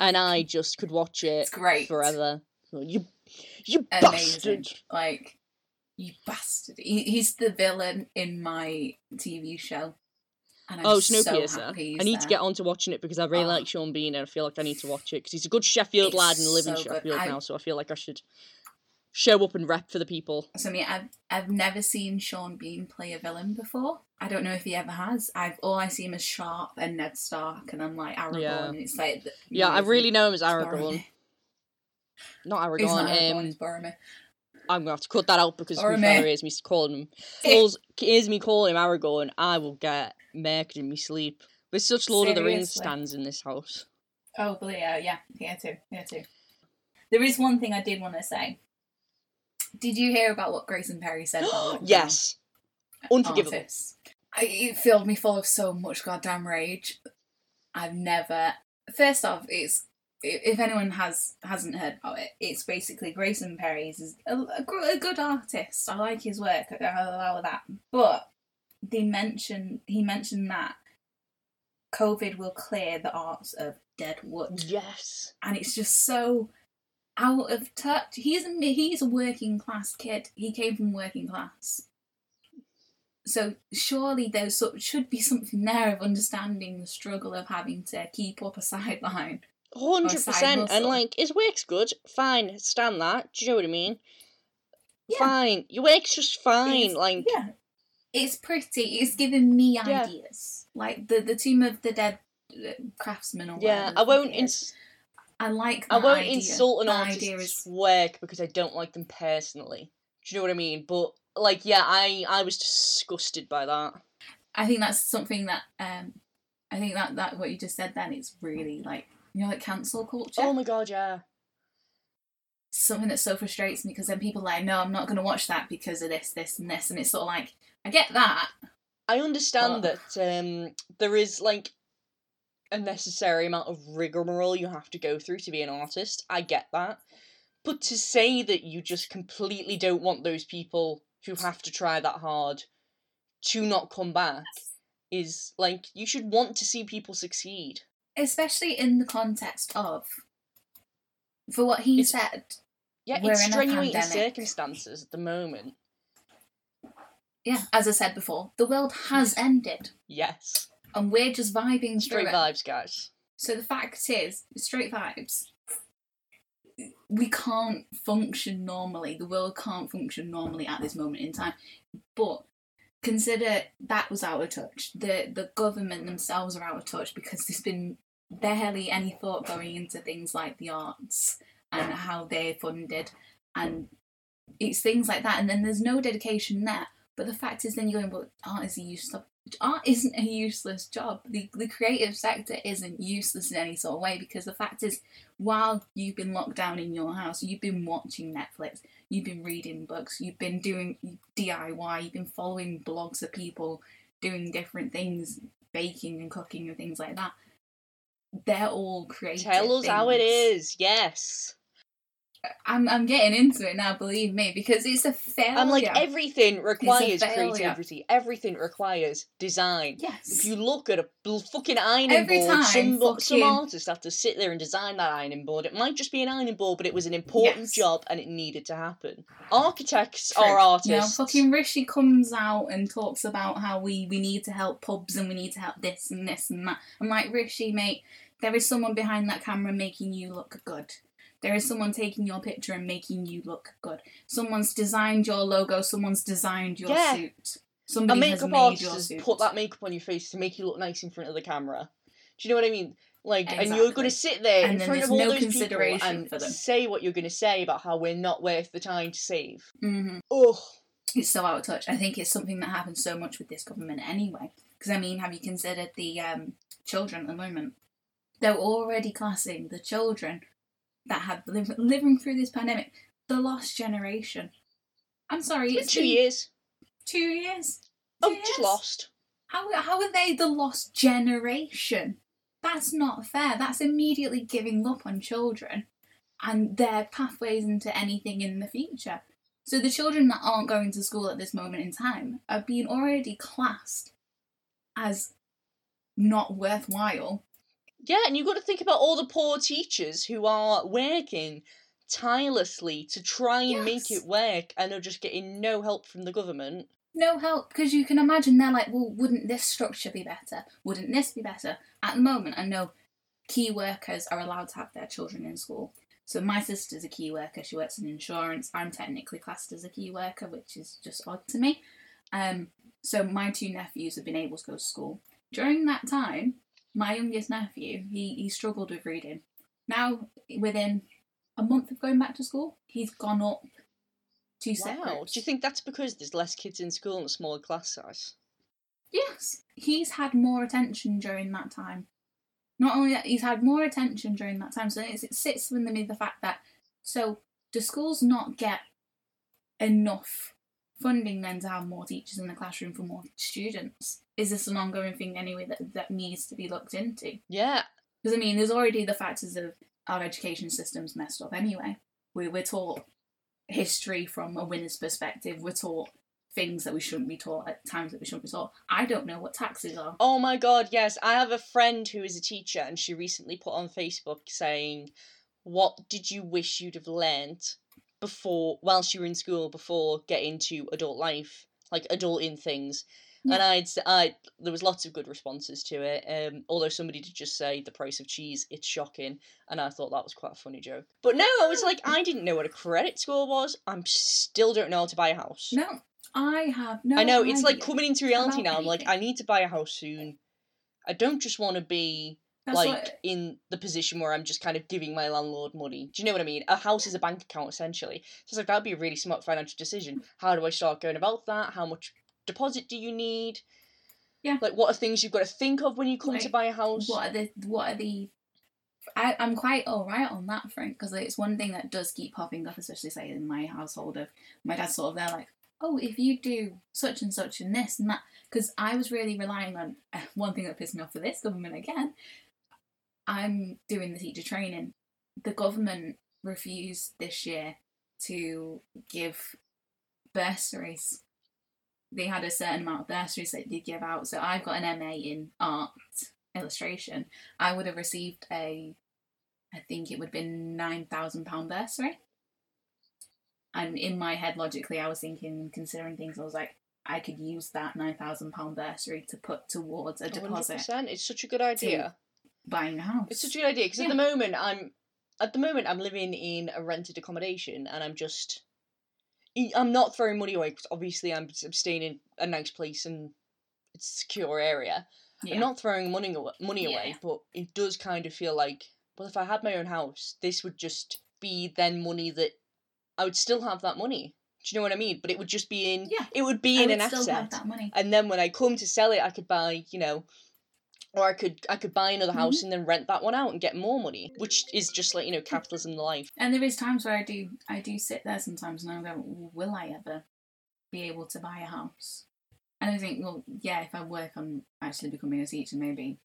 And I just could watch it It's great. forever. You, you Amazing. bastard. Like, you bastard. He, he's the villain in my TV show. And I'm Oh, so Snowpiercer. he's I need to there. get onto watching it because I really Oh. like Sean Bean and I feel like I need to watch it because he's a good Sheffield It's lad and live in so good. Sheffield I- now, so I feel like I should show up and rep for the people. So I mean, I've I've never seen Sean Bean play a villain before. I don't know if he ever has. I've all I see him as Sharpe and Ned Stark, and I'm like Aragorn, Yeah. and it's like the- Yeah, I really know him as. Aragorn. Not He's not Aragorn. Aragorn, Um, he's Boromir. I'm gonna have to cut that out because if my Boromir. father hears me calling him, calls, <laughs> hears me calling him Aragorn, I will get murked in my sleep. There's such Lord of the Rings stands in this house. Oh, but yeah, yeah, here too, here too. There is one thing I did want to say. Did you hear about what Grayson Perry said? about <gasps> yes, unforgivable. artists. I, it filled me full of so much goddamn rage. I've never. First off, it's if anyone has hasn't heard about it, it's basically Grayson Perry's is a, a, a good artist. I like his work. I'll allow that. But they mention he mentioned that COVID will clear the arts of dead wood Yes. and it's just so out of touch. He's a he's a working class kid. He came from working class, so surely there should be something there of understanding the struggle of having to keep up a sideline. Hundred percent, and like his work's good. Fine, stand that. Do you know what I mean? Yeah. Fine, your work's just fine. It's- like, yeah, it's pretty. It's giving me Yeah. ideas, like the the Tomb of the Dead uh, craftsman or yeah, I won't. Ins- I like. I won't idea. insult an The artist's is work because I don't like them personally. Do you know what I mean? But like, yeah, I I was disgusted by that. I think that's something that um I think that that what you just said then it's really like you know like cancel culture. Oh my god, yeah. Something that so frustrates me because then people are like, no, I'm not going to watch that because of this, this, and this, and it's sort of like I get that. I understand But- that um there is like a necessary amount of rigmarole you have to go through to be an artist. I get that. But to say that you just completely don't want those people who have to try that hard to not come back is like you should want to see people succeed. especially in the context of for what he It's- said Yeah, it's in extenuating circumstances at the moment. yeah as i said before the world has ended Yes. And we're just vibing Straight vibes, guys. so the fact is straight vibes. We can't function normally. The world can't function normally at this moment in time. But consider that was out of touch. The the government themselves are out of touch because there's been barely any thought going into things like the arts and how they're funded. And it's things like that. And then there's no dedication there. But the fact is then you're going well art is a useless art isn't a useless job the, the creative sector isn't useless in any sort of way because the fact is while you've been locked down in your house you've been watching netflix you've been reading books you've been doing diy you've been following blogs of people doing different things baking and cooking and things like that they're all creative Tell us how it is. Yes. I'm I'm getting into it now, believe me, because it's a failure. I'm like everything requires creativity. Everything requires design. yes. If you look at a fucking ironing Every board, time some some artists have to sit there and design that ironing board. It might just be an ironing board, but it was an important Yes. job and it needed to happen. Architects True. are artists. Now, fucking Rishi comes out and talks about how we, we need to help pubs and we need to help this and this and that. I'm like, Rishi, mate, there is someone behind that camera making you look good. There is someone taking your picture and making you look good. Someone's designed your logo. Someone's designed your Yeah. suit. a Somebody has makeup artist your has suit. put that makeup on your face to make you look nice in front of the camera. Do you know what I mean? Like, and you're going to sit there And in front of all no those people and for them. say what you're going to say about how we're not worth the time to save. hmm Ugh. It's so out of touch. I think it's something that happens so much with this government anyway. Because I mean, have you considered the um, children at the moment? They're already classing the children that have liv- living through this pandemic the lost generation. I'm sorry, It's two been years. Two years. Oh, Two just lost. How how are they the lost generation? That's not fair. That's immediately giving up on children and their pathways into anything in the future. So the children that aren't going to school at this moment in time are being already classed as not worthwhile. Yeah, and you've got to think about all the poor teachers who are working tirelessly to try and make it work and are just getting no help from the government. No help because you can imagine they're like, well, wouldn't this structure be better? Wouldn't this be better? At the moment, I know key workers are allowed to have their children in school. So my sister's a key worker. She works in insurance. I'm technically classed as a key worker, which is just odd to me. Um, so my two nephews have been able to go to school. During that time, my youngest nephew, he, he struggled with reading. Now, within a month of going back to school, he's gone up two Wow. Do you think that's because there's less kids in school and a smaller class size? Yes, he's had more attention during that time. Not only that, he's had more attention during that time. So it sits with me the fact that so do schools not get enough funding then to have more teachers in the classroom for more students? Is this an ongoing thing anyway that that needs to be looked into? Yeah. Because I mean, there's already the factors of our education system's messed up anyway. We we're taught history from a winner's perspective. We're taught things that we shouldn't be taught at times that we shouldn't be taught. I don't know what taxes are. Oh my god, yes. I have a friend who is a teacher and she recently put on Facebook saying, What did you wish you'd have learnt before whilst you were in school before getting to adult life? Like adulting things. And I'd I there was lots of good responses to it. Um, although somebody did just say the price of cheese, it's shocking, and I thought that was quite a funny joke. But no, I was like, I didn't know what a credit score was. I'm still don't know how to buy a house. No, I have no. I know it's like coming into reality now. I'm like. I need to buy a house soon. I don't just want to be That's like what- in the position where I'm just kind of giving my landlord money. Do you know what I mean? A house is a bank account essentially. So it's like that'd be a really smart financial decision. How do I start going about that? How much deposit do you need? Yeah. Like what are things you've got to think of when you come to buy a house? what are the what are the I, I'm quite all right on that front because it's one thing that does keep popping up, especially say in my household. Of my dad's sort of there, like, oh, if you do such and such and this and that, because I was really relying on <laughs> one thing that pissed me off for this government again. I'm doing the teacher training. The government refused this year to give bursaries. They had a certain amount of bursaries that they give out. So I've got an MA in art illustration. I would have received a, I think it would have been nine thousand pound bursary. And in my head, logically, I was thinking, considering things, I was like, I could use that nine thousand pound bursary to put towards a deposit 100%. It's such a good idea. buying a house. It's such a good idea because Yeah. at the moment I'm at the moment I'm living in a rented accommodation and I'm just I'm not throwing money away because obviously I'm, I'm staying in a nice place and it's a secure area. yeah. I'm not throwing money away, money away, Yeah. but it does kind of feel like well if I had my own house, this would just be then money that I would still have that money. Do you know what I mean? But it would just be in Yeah. it would be I in would an still asset have that money. and then when I come to sell it, I could buy, you know, or I could I could buy another house and then rent that one out and get more money, which is just like you know capitalism in life. And there is times where I do I do sit there sometimes and I go, will I ever be able to buy a house? And I think, well, yeah, if I work on actually becoming a teacher, maybe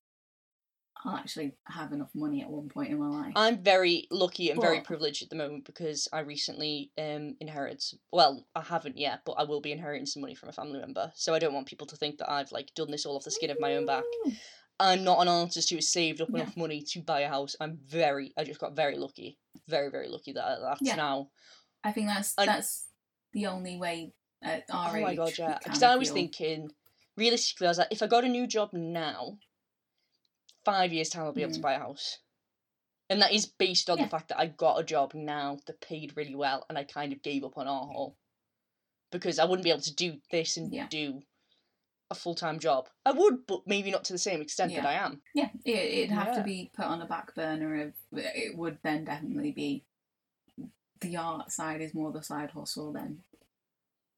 I'll actually have enough money at one point in my life. I'm very lucky and very privileged at the moment because I recently um inherited. Well, I haven't yet, but I will be inheriting some money from a family member. So I don't want people to think that I've like done this all off the skin of my own back. I'm not an artist who has saved up Yeah. enough money to buy a house. I'm very. I just got very lucky, very very lucky that that's Yeah. now I think that's I- that's the only way at our Oh age. my god, yeah. Because I was feel- thinking, realistically, I was like, if I got a new job now, five years time I'll be able to Mm. buy a house, and that is based on Yeah. the fact that I got a job now that paid really well, and I kind of gave up on art hall because I wouldn't be able to do this and do a full time job. I would, but maybe not to the same extent that I am. Yeah, it, it'd have to be put on a back burner. Of it would then definitely be the art side is more the side hustle than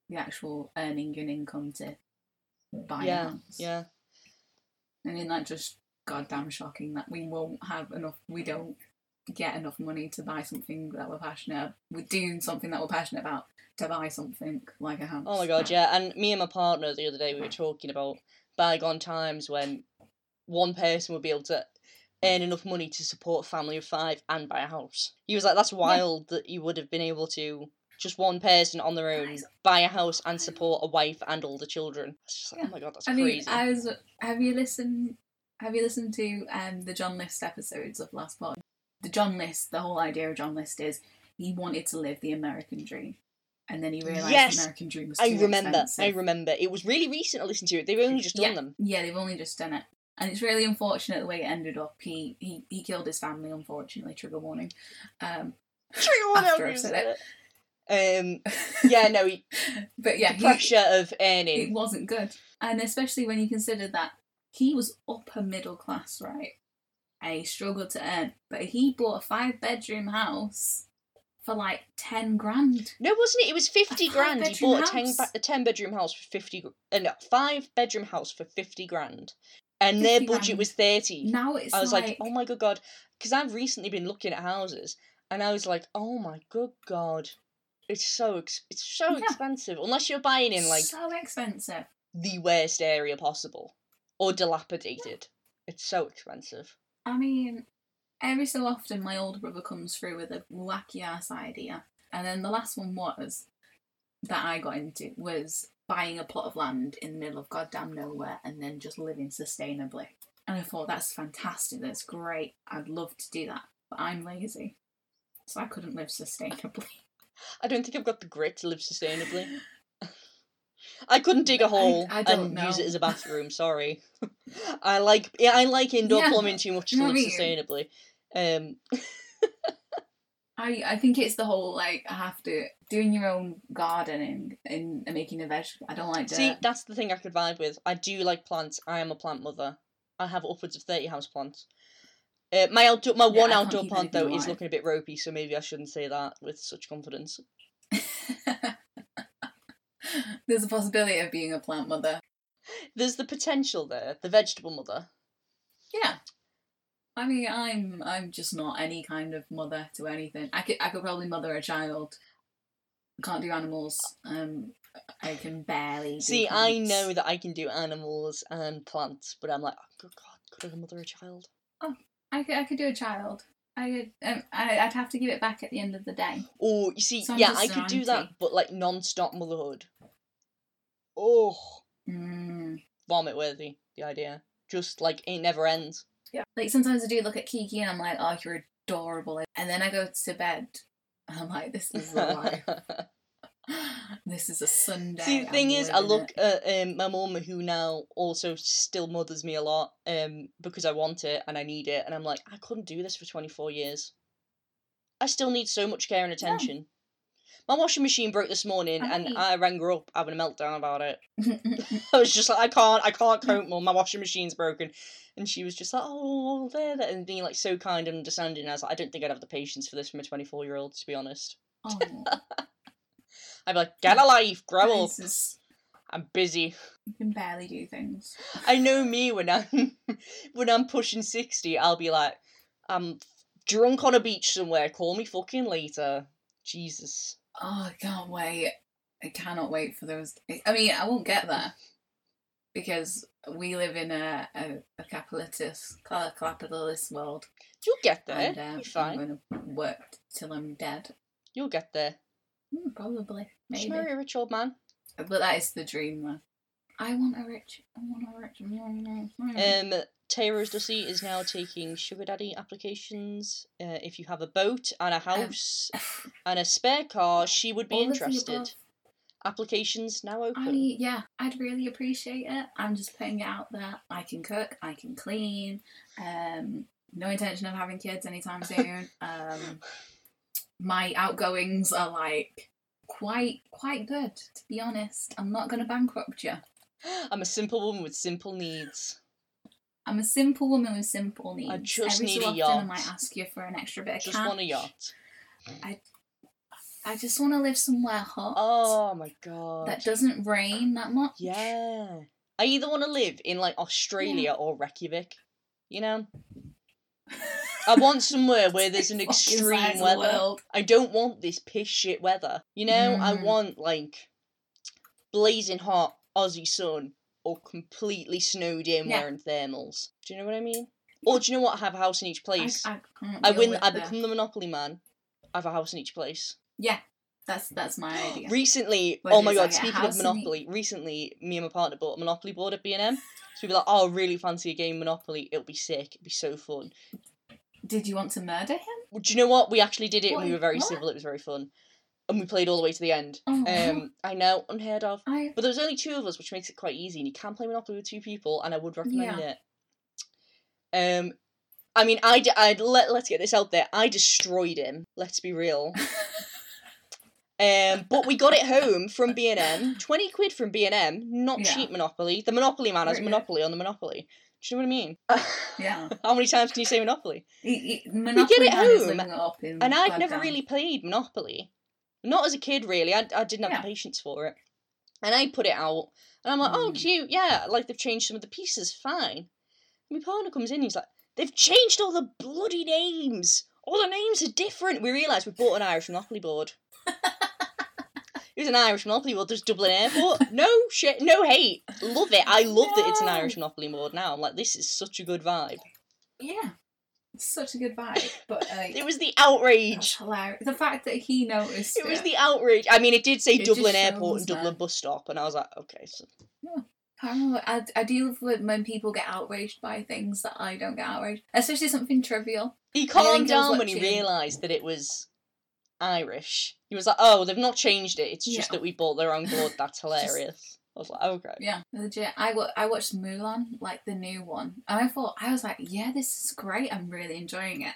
the actual earning an income to buy a yeah, house. yeah. And in that just goddamn shocking that we won't have enough. We don't get enough money to buy something that we're passionate. We're doing something that we're passionate about to buy something like a house. Oh my god, yeah. And me and my partner the other day we were talking about bygone times when one person would be able to earn enough money to support a family of five and buy a house. He was like, that's wild that you would have been able to just one person on their own buy a house and support a wife and all the children. It's just like, Yeah. oh my god, that's I mean, crazy. I was. Have you listened? Have you listened to um the John List episodes of Last Pod? The John List. The whole idea of John List is he wanted to live the American dream, and then he realised Yes, the American dream was I too remember. I remember. It was really recent I listened to it. They've only just done yeah, them. yeah, they've only just done it, and it's really unfortunate the way it ended up. He he he killed his family. Unfortunately, trigger warning. Um, True, what After I've said it? <laughs> Um, yeah, no, he, but yeah, the he, pressure of earning. it wasn't good. And especially when you consider that he was upper middle class, right? And he struggled to earn. But he bought a five bedroom house for like 10 grand. No, wasn't it? It was fifty A grand. He bought a 10, ba- a 10 bedroom house for fifty. gr- Uh, no, five bedroom house for fifty grand, and their budget grand. was thirty. Now it's I was like, like, oh my good god, because I've recently been looking at houses, and I was like, oh my good god, it's so ex- it's so Yeah. expensive. Unless you're buying in like so expensive. the worst area possible or dilapidated, it's so expensive. I mean, every so often my older brother comes through with a wacky ass idea. And then the last one was that I got into was buying a plot of land in the middle of goddamn nowhere and then just living sustainably. And I thought that's fantastic, that's great. I'd love to do that. But I'm lazy. So I couldn't live sustainably. <laughs> I don't think I've got the grit to live sustainably. <laughs> I couldn't dig a hole I don't and use it as a <laughs> bathroom. Sorry, <laughs> I like yeah, I like indoor Yeah, plumbing too much to live sustainably. Um, I, I think it's the whole like I have to doing your own gardening and, and making a vegetable. I don't like dirt. see, that's the thing I could vibe with. I do like plants. I am a plant mother. I have upwards of thirty house plants. Uh, my outdoor, my Yeah, one outdoor plant though is looking a bit ropey, so maybe I shouldn't say that with such confidence. <laughs> <laughs> There's a possibility of being a plant mother. There's the potential there. The vegetable mother. Yeah. I mean, I'm I'm just not any kind of mother to anything. I could I could probably mother a child. Can't do animals. Um, I can barely. See, I know that I can do animals and plants, but I'm like, oh, good God, could I mother a child? Oh, I could I could do a child. I, um, I I'd have to give it back at the end of the day. Oh, you see, So yeah, I could do that, but like non-stop motherhood. Oh, Mm. vomit worthy. The idea, just like it never ends. Yeah. Like sometimes I do look at Kiki and I'm like, oh, you're adorable, and then I go to bed and I'm like, this is the life. <laughs> this is a Sunday. See, the I'm thing is, I look it. at um, my mum, who now also still mothers me a lot, um, because I want it and I need it, and I'm like, I couldn't do this for 24 years. I still need so much care and attention. My washing machine broke this morning, and I rang her up having a meltdown about it. <laughs> I was just like, I can't, I can't cope, mum. My washing machine's broken, and she was just like, oh, there, there, and being like so kind and understanding. I was like, I don't think I'd have the patience for this from a 24 year old, to be honest. oh, <laughs> I'd be like, get a life, grow up. is, I'm busy. you can barely do things. I know me when I'm <laughs> when I'm pushing sixty, I'll be like, I'm drunk on a beach somewhere. Call me fucking later. Jesus. Oh, I can't wait. I cannot wait for those. I mean, I won't get there because we live in a, a, a capitalist capitalist world, You'll get there. and uh, You're I'm fine. going to work till I'm dead. You'll get there. Hmm, probably, Just maybe. marry a rich old man. But that is the dream. I want a rich. I want a rich. Um, Tara's Dusty is now taking sugar daddy applications. Uh, if you have a boat and a house <sighs> and a spare car, she would be All interested. Applications now open. I yeah, I'd really appreciate it. I'm just putting it out there. I can cook, I can clean. Um, no intention of having kids anytime <laughs> soon. um, my outgoings are like quite quite good, to be honest. I'm not gonna bankrupt you. <gasps> I'm a simple woman with simple needs. I'm a simple woman with simple needs. I just Every need a so often, yacht. I might ask you for an extra bit of Just cash. want a yacht. I I just want to live somewhere hot Oh my god. that doesn't rain that much. Yeah. I either want to live in like Australia or Reykjavik. You know? <laughs> I want somewhere where there's an extreme weather. I don't want this piss shit weather. You know? I Mm. want like blazing hot Aussie sun or completely snowed in Yeah. wearing thermals. Do you know what I mean? Or do you know what? I have a house in each place. I, I, I, win I become the monopoly man. I have a house in each place. Yeah, that's that's my idea. Recently, What oh my god! like Speaking of house in the- Monopoly, recently me and my partner bought a Monopoly board at B and M. So we were like, "Oh, I really fancy a game Monopoly. It'll be sick. It'll be so fun." Did you want to murder him? Do you know what? We actually did it, and we were very what? civil. It was very fun, and we played all the way to the end. Oh, Um, I know, unheard of. I But there was only two of us, which makes it quite easy, and you can play Monopoly with two people, and I would recommend it. Um, I mean, I, I'd let let's get this out there. I destroyed him. Let's be real. <laughs> Um, but we got it home from B and <laughs> M. Twenty quid from B and M. Not Yeah. cheap Monopoly. The Monopoly man has Right. Monopoly on the Monopoly. Do you know what I mean? <laughs> yeah. How many times can you say Monopoly? Monopoly it Man is home, living it up in And I've never Baghdad. really played Monopoly. Not as a kid, really. I, I didn't have Yeah. the patience for it. And I put it out, and I'm like, oh, Mm. cute, yeah. Like they've changed some of the pieces, fine. And my partner comes in, he's like, they've changed all the bloody names. All the names are different. We realised we bought an Irish Monopoly board. <laughs> it was an Irish Monopoly board. There's Dublin Airport. No shit, no hate. Love it. I love that it's an Irish Monopoly board now. I'm like, this is such a good vibe. Yeah. Such a good vibe. But <laughs> like, It was the outrage. hilarious. The fact that he noticed It it. was the outrage. I mean, it did say It Dublin Airport and Dublin bus stop, and I was like, okay, so I don't. I, I deal with when people get outraged by things that I don't get outraged, especially something trivial. he calmed down when he realised that it was Irish. He was like, oh, they've not changed it. It's just Yeah. that we bought the wrong board. That's <laughs> hilarious. I was like, oh, okay. Yeah, legit. I, watched Mulan, like the new one, and I thought I was like, yeah, this is great. I'm really enjoying it.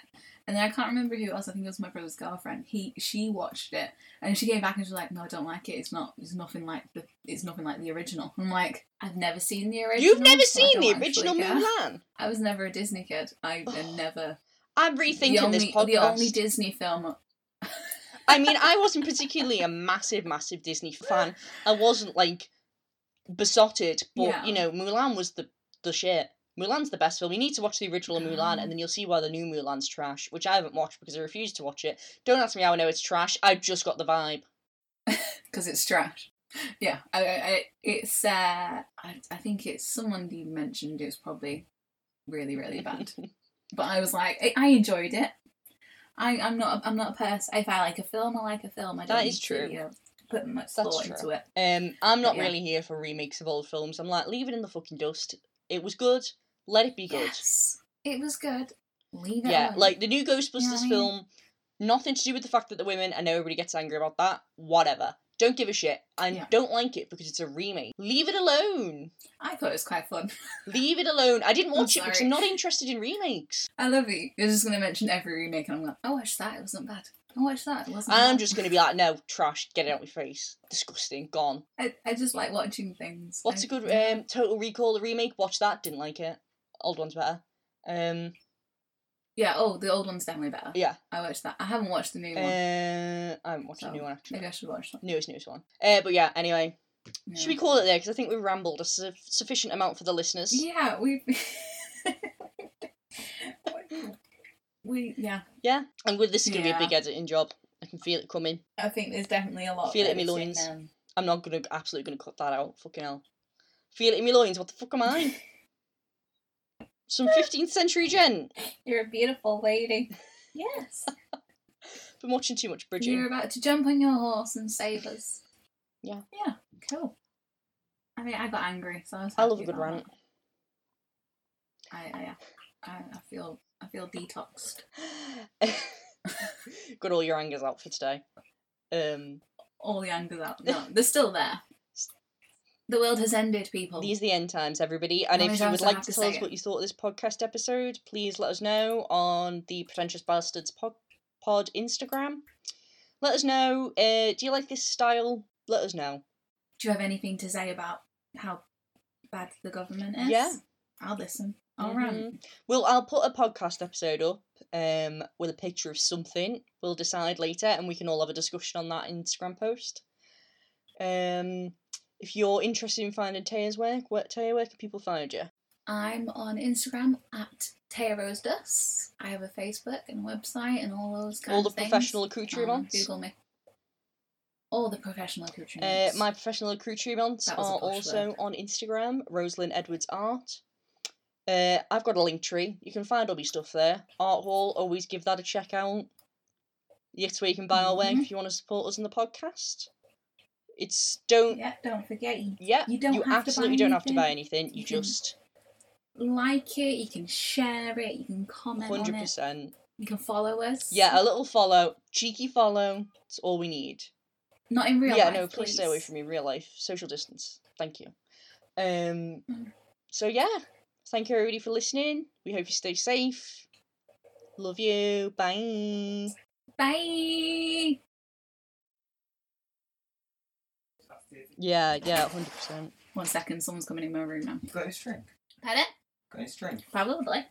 And then I can't remember who else. I think it was my brother's girlfriend. He she watched it, and she came back and she was like, no, I don't like it. It's not. It's nothing like the. It's nothing like the original. I'm like, I've never seen the original. You've never so seen the original care." Mulan? I was never a Disney kid. I I never. I'm rethinking only, this podcast. the only Disney film. I mean, I wasn't particularly a massive, massive Disney fan. I wasn't like besotted, but Yeah. you know, Mulan was the the shit. Mulan's the best film. You need to watch the original Mulan, and then you'll see why the new Mulan's trash, which I haven't watched because I refuse to watch it. Don't ask me how I know it's trash. I've just got the vibe. <laughs> because it's trash. Yeah, I, I, it's. Uh, I, I think it's someone you mentioned. It was probably really, really bad. <laughs> but I was like, I, I enjoyed it. I, I'm not. I'm not a person. If I like a film, I like a film. I don't That is to, true. you know, put much That's thought true. into it. Um, I'm not Yeah. really here for remakes of old films. I'm like, leave it in the fucking dust. It was good. Let it be good. Yes, it was good. Leave it. Yeah, alone. like the new Ghostbusters I mean? film, nothing to do with the fact that the women and everybody gets angry about that. Whatever. Don't give a shit. And Yeah. don't like it because it's a remake. Leave it alone. I thought it was quite fun. Leave it alone. I didn't <laughs> watch it because I'm not interested in remakes. I love it. You're just gonna mention every remake, and I'm like, I watched that. It wasn't bad. Watched that. It wasn't. I'm bad. just gonna be like, no, trash, get it out of your face. Disgusting, gone. I, I just like watching things. What's I- a good um Total Recall the remake? Watch that, didn't like it. Old one's better. Um Yeah. Oh, the old one's definitely better. yeah. I watched that. I haven't watched the new one. Uh I haven't watched the new one actually. Maybe I should watch that. Newest newest one. Uh but yeah, anyway. Yeah. Should we call it there? Because I think we've rambled a su- sufficient amount for the listeners. Yeah, we. <laughs> <laughs> we yeah. Yeah, and with this is gonna Yeah. be a big editing job. I can feel it coming. I think there's definitely a lot. Feel of it in my loins. um, I'm not gonna absolutely gonna cut that out. Fucking hell. Feel it in my loins. What the fuck am I? Some 15th century gent. <laughs> You're a beautiful lady. Yes. <laughs> Been watching too much Bridget. You're about to jump on your horse and save us. Yeah. Yeah. Cool. I mean, I got angry, so I was. I love a good rant. that. I, I, I, I feel, I feel detoxed. <laughs> Got all your angers out for today. Um, All the anger's out. <laughs> No, they're still there. The world has ended, people. these are the end times, everybody. And if you would like to to tell us what you thought of this podcast episode, please let us know on the Pretentious Bastards pod, pod Instagram. Let us know. Uh, do you like this style? Let us know. Do you have anything to say about how bad the government is? Yeah. I'll listen. I'll rant. Mhm. Well, I'll put a podcast episode up um, with a picture of something. We'll decide later, and we can all have a discussion on that Instagram post. Um, if you're interested in finding Taya's work, where, Taya, where can people find you? I'm on Instagram at Taya Rose Dus. I have a Facebook and website and all those kinds all the of professional Um, accoutrements. Google me. All the professional Uh, accoutrements. my professional accoutrements are also word. on Instagram, Rosalind Edwards Art. Uh, I've got a link tree. You can find all my stuff there. Art Wall, always give that a check out. That's where you can buy our work Mhm. if you want to support us in the podcast. It's don't yeah, don't forget you yeah, You don't have to buy absolutely don't have to buy anything. You, You just like it, you can share it, you can comment on Hundred percent. you can follow us. Yeah, a little follow, cheeky follow. It's all we need. Not in real yeah, life. Yeah, no, please, stay away from me. Real life, social distance. Thank you. Um. Mm. So yeah, thank you everybody for listening. We hope you stay safe. Love you. Bye. Bye. Yeah, yeah, hundred percent. One second, someone's coming in my room now. You Got his drink? Pardon? Got his drink? Probably.